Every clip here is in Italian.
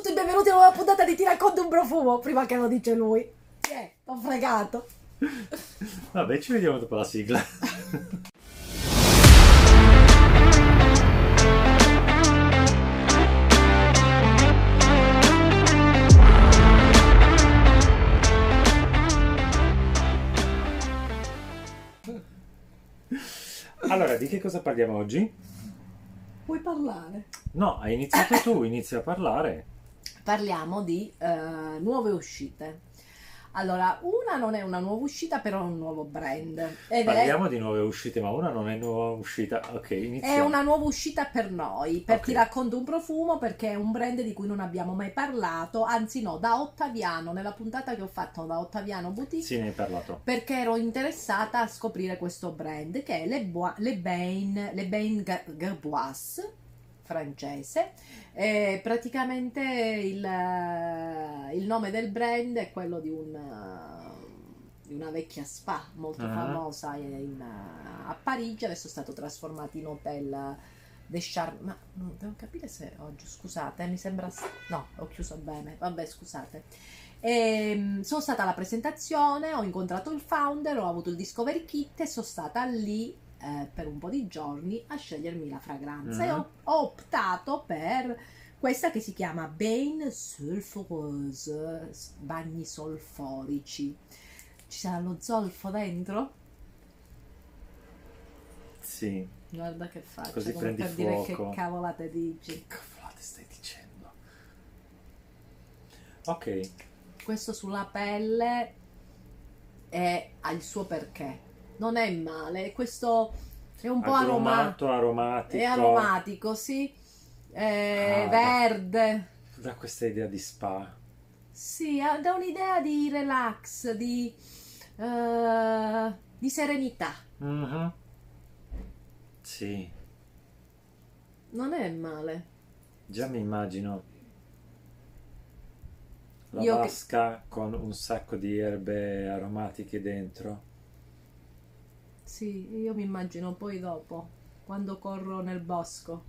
tutti benvenuti a una nuova puntata di Ti racconto un profumo, prima che lo dice lui. Eh, ho fregato. Vabbè, ci vediamo dopo la sigla. Allora, di che cosa parliamo oggi? Vuoi parlare? No, hai iniziato tu, inizia a parlare. Parliamo di eh, nuove uscite. Allora, una non è una nuova uscita, però è un nuovo brand. Ed Parliamo di nuove uscite, ma una non è nuova uscita. Ok, è, iniziamo. è una nuova uscita per noi, per Ok. ti racconto un profumo, perché è un brand di cui non abbiamo mai parlato, anzi no, da Ottaviano, nella puntata che ho fatto da Ottaviano Boutique, Sì, ne hai parlato. perché ero interessata a scoprire questo brand che è Le, Boi- Le Bain, Le Bain Ga- Gerboise francese. E praticamente il, eh, il nome del brand è quello di, un, eh, di una vecchia spa molto Ah. famosa in- a Parigi adesso è stato trasformato in hotel De Charme. Ma no, devo capire se oggi scusate mi sembra no ho chiuso bene vabbè scusate. Ehm, sono stata alla presentazione, ho incontrato il founder, ho avuto il discovery kit e sono stata lì eh, per un po' di giorni a scegliermi la fragranza e Mhm. ho, ho optato per questa che si chiama Bain Sulfureuse, s- bagni solforici. Ci sarà lo zolfo dentro? Sì. Guarda che faccio, Così come prendi per dire che fuoco. cavolate dici. Che cavolate stai dicendo? Ok. questo sulla pelle è, ha il suo perché. Non è male, questo è un po'. Agrumato, aromatico. È aromatico, sì. È Ah, verde. Da questa idea di spa. Sì, dà un'idea di relax, di, eh, di serenità. Mhm. Sì. Non è male. Già mi immagino la Io che- vasca con un sacco di erbe aromatiche dentro. Sì, io mi immagino poi dopo, quando corro nel bosco.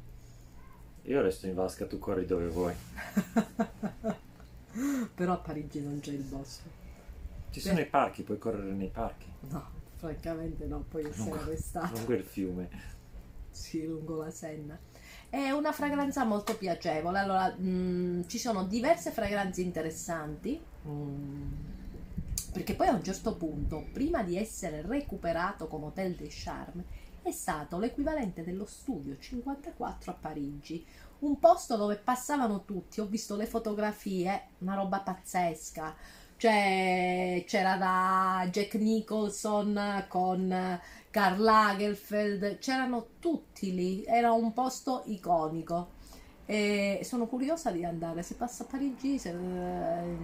Io resto in vasca, tu corri dove vuoi. Però a Parigi non c'è il bosco. Ci sono Beh. i parchi, puoi correre nei parchi. No, francamente no, poi essere Lungo, arrestato. lungo il fiume. Sì, lungo la Senna. È una fragranza molto piacevole. Allora, mh, ci sono diverse fragranze interessanti. mm, perché poi a un certo punto, prima di essere recuperato come Hotel des Charmes, è stato l'equivalente dello studio 54 a Parigi. Un posto dove passavano tutti, ho visto le fotografie, una roba pazzesca. Cioè, c'era da Jack Nicholson con Karl Lagerfeld, c'erano tutti lì, era un posto iconico. E sono curiosa di andare, se passo a Parigi, se, eh,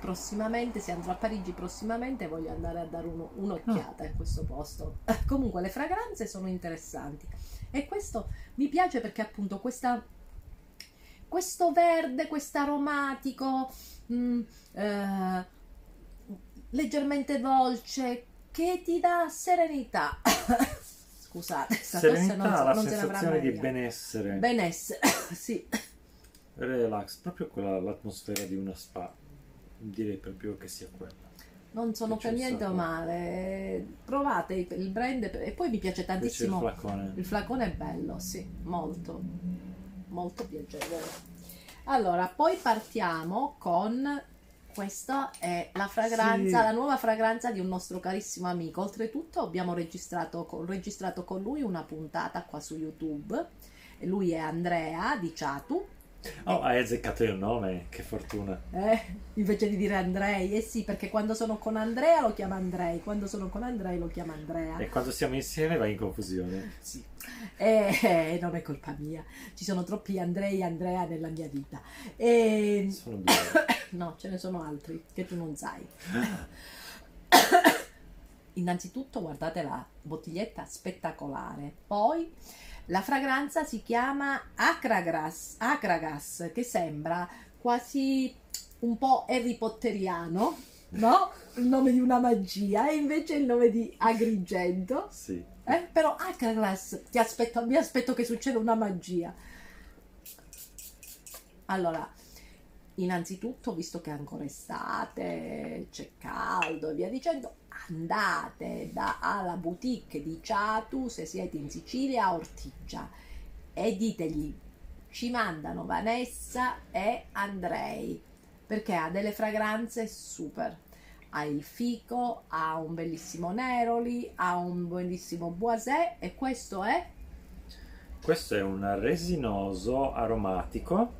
prossimamente, se andrò a Parigi prossimamente, voglio andare a dare uno- un'occhiata in questo posto. Comunque le fragranze sono interessanti e questo mi piace perché appunto questa, questo verde, questo aromatico, mm, eh, leggermente dolce, che ti dà serenità. Scusate, Serenità, non, so- la non se sensazione di benessere, Benessere, sì. relax, proprio quella, l'atmosfera di una spa. Direi proprio che sia quella. Non sono per niente sacco. male. Provate il brand e poi mi piace Invece il tantissimo. flacone. Il flacone è bello, sì, molto, molto piacevole. Allora, poi partiamo con questa è la fragranza, Sì. la nuova fragranza di un nostro carissimo amico. Oltretutto abbiamo registrato con, registrato con lui una puntata qua su YouTube. Lui è Andrea di Ciatu. Oh, hai azzeccato il nome, che fortuna. Eh, invece di dire Andrei, eh sì, perché quando sono con Andrea lo chiama Andrei, quando sono con Andrei lo chiama Andrea. E quando siamo insieme vai in confusione. Sì, eh, eh, non è colpa mia, ci sono troppi Andrei e Andrea nella mia vita. E... Sono due. No, ce ne sono altri che tu non sai. Innanzitutto guardate la bottiglietta spettacolare, poi la fragranza si chiama Acragas, Acragas che sembra quasi un po' Harry Potteriano, no? Il nome di una magia e invece il nome di Agrigento. Sì. Eh, però Acragas, ti aspetto, mi aspetto che succeda una magia. Allora, innanzitutto, visto che è ancora estate, c'è caldo e via dicendo, andate da, alla boutique di Ciatu se siete in Sicilia a Ortigia e ditegli ci mandano Vanessa e Andrei perché ha delle fragranze super ha il fico, ha un bellissimo Neroli, ha un bellissimo Boisé e questo è Questo è un resinoso aromatico.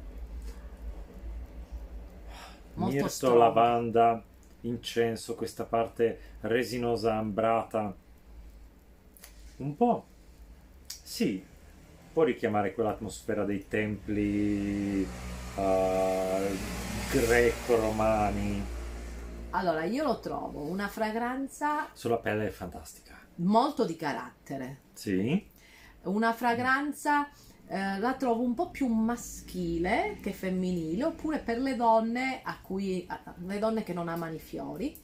Molto Mirto, strong. lavanda, incenso, questa parte resinosa ambrata. Un po'. Sì, può richiamare quell'atmosfera dei templi eh, greco-romani. allora io lo trovo una fragranza Sulla pelle è fantastica. molto di carattere Sì, una fragranza eh, la trovo un po' più maschile che femminile oppure per le donne a cui a- le donne che non amano i fiori.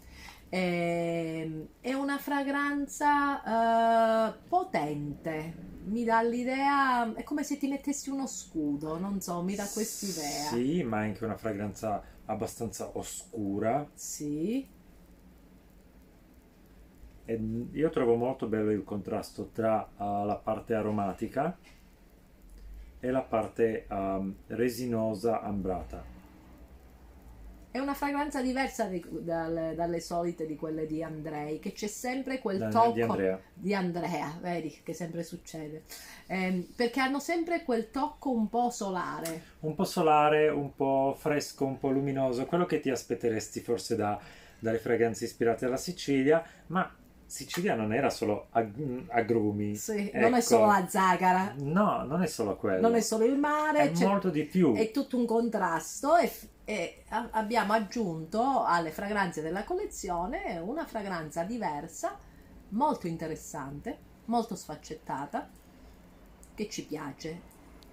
Ehm, è una fragranza eh, potente. Mi dà l'idea è come se ti mettessi uno scudo non so mi dà quest'idea. Sì, ma è anche una fragranza abbastanza oscura. sì. E io trovo molto bello il contrasto tra uh, la parte aromatica e la parte um, resinosa ambrata. È una fragranza diversa di- dalle, dalle solite di quelle di Andrei, che c'è sempre quel Da- tocco di Andrea. di Andrea, vedi che sempre succede, Ehm, perché hanno sempre quel tocco un po' solare. Un po' solare, un po' fresco, un po' luminoso, quello che ti aspetteresti forse da- dalle fragranze ispirate alla Sicilia, ma Sicilia non era solo ag- agrumi. Sì, non è Ecco. solo la zagara, No, non è solo quello. non è solo il mare, È c'è- molto di più. è tutto un contrasto e, e a- abbiamo aggiunto alle fragranze della collezione una fragranza diversa, molto interessante, molto sfaccettata, che ci piace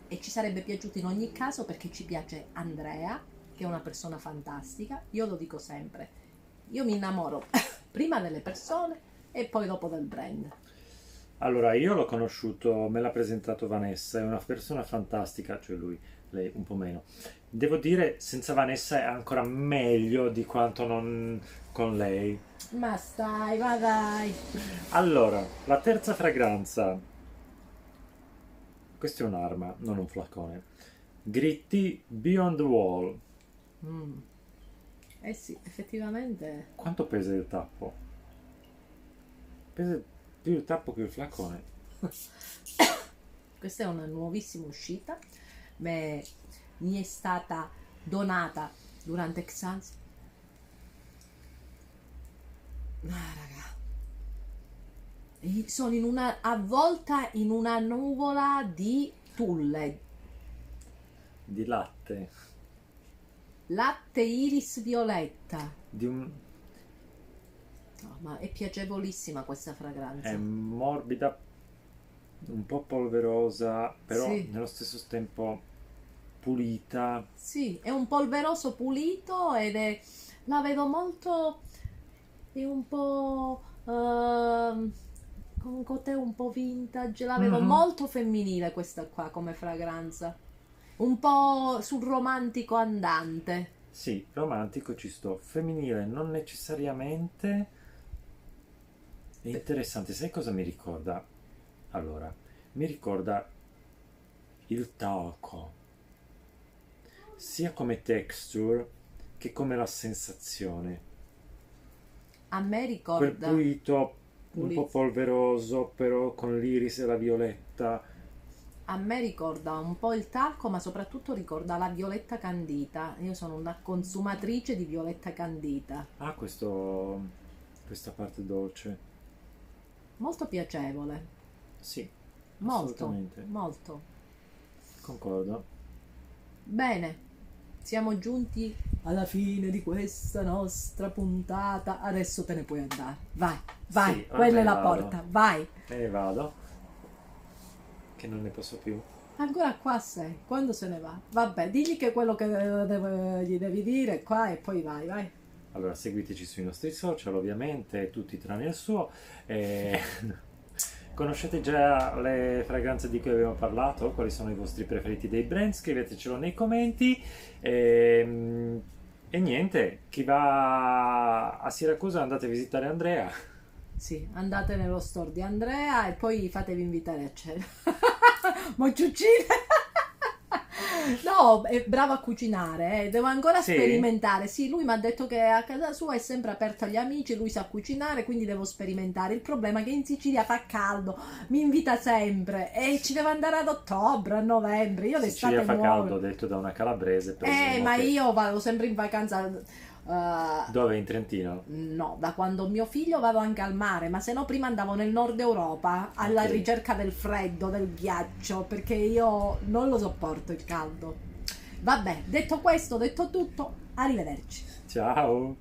e ci sarebbe piaciuto in ogni caso perché ci piace Andrea, che è una persona fantastica, io lo dico sempre, io mi innamoro prima delle persone e poi dopo del brand. Allora, io l'ho conosciuto, me l'ha presentato Vanessa, è una persona fantastica, cioè lui, lei un po' meno. Devo dire, senza Vanessa è ancora meglio di quanto non con lei. Ma stai, ma dai! Allora, la terza fragranza. Questa è un'arma, non un flacone. Gritti Beyond the Wall. Mm. Eh sì, effettivamente... Quanto pesa il tappo? Pesa più il tappo che il flacone. Questa è una nuovissima uscita, me- mi è stata donata durante Xans. Ah, raga. Sono in una, avvolta in una nuvola di tulle, Di latte. latte iris violetta. Di un... No, ma è piacevolissima questa fragranza. È morbida, un po' polverosa, però Sì. nello stesso tempo pulita. Sì, è un polveroso pulito ed è la vedo molto è un po' ehm, con un cote un po' vintage, la vedo Mhm. molto femminile questa qua come fragranza. Un po' sul romantico andante. Sì, romantico ci sto. Femminile non necessariamente. È interessante, sai cosa mi ricorda? Allora, mi ricorda il talco. Sia come texture che come la sensazione. A me Quel ricorda pulito un po' polveroso, però con l'iris e la violetta. a me ricorda un po' il talco, ma soprattutto ricorda la violetta candita. Io sono una consumatrice di violetta candita. Ah, questo, questa parte dolce. Molto piacevole. Sì, Molto, molto. Concordo. Bene, siamo giunti alla fine di questa nostra puntata. Adesso te ne puoi andare. Vai, vai, Sì, quella è la vado. porta, vai. Me ne vado. Che non ne posso più. Ancora qua sei, quando se ne va? Vabbè, digli che quello che gli devi dire qua e poi vai, vai. Allora, seguiteci sui nostri social, ovviamente, tutti tranne il suo. E... Conoscete già le fragranze di cui abbiamo parlato? Quali sono i vostri preferiti dei brand? Scrivetecelo nei commenti. E, mm, E niente, chi va a Siracusa andate a visitare Andrea. Sì, andate nello store di Andrea e poi fatevi invitare a cena. Mociuccine! No, è bravo a cucinare, eh. devo ancora Sì? sperimentare. Sì, lui mi ha detto che a casa sua è sempre aperto agli amici, lui sa cucinare, quindi devo sperimentare. Il problema è che in Sicilia fa caldo, mi invita sempre e ci devo andare ad ottobre, a novembre. Io Sicilia fa muoio. caldo, detto da una calabrese. Eh, ma che- io vado sempre in vacanza. Eh, Dove? In Trentino? No, da quando mio figlio vado anche al mare, ma se no prima andavo nel nord Europa alla Ok. ricerca del freddo, del ghiaccio, perché io non lo sopporto il caldo. Vabbè, detto questo, detto tutto, arrivederci. Ciao!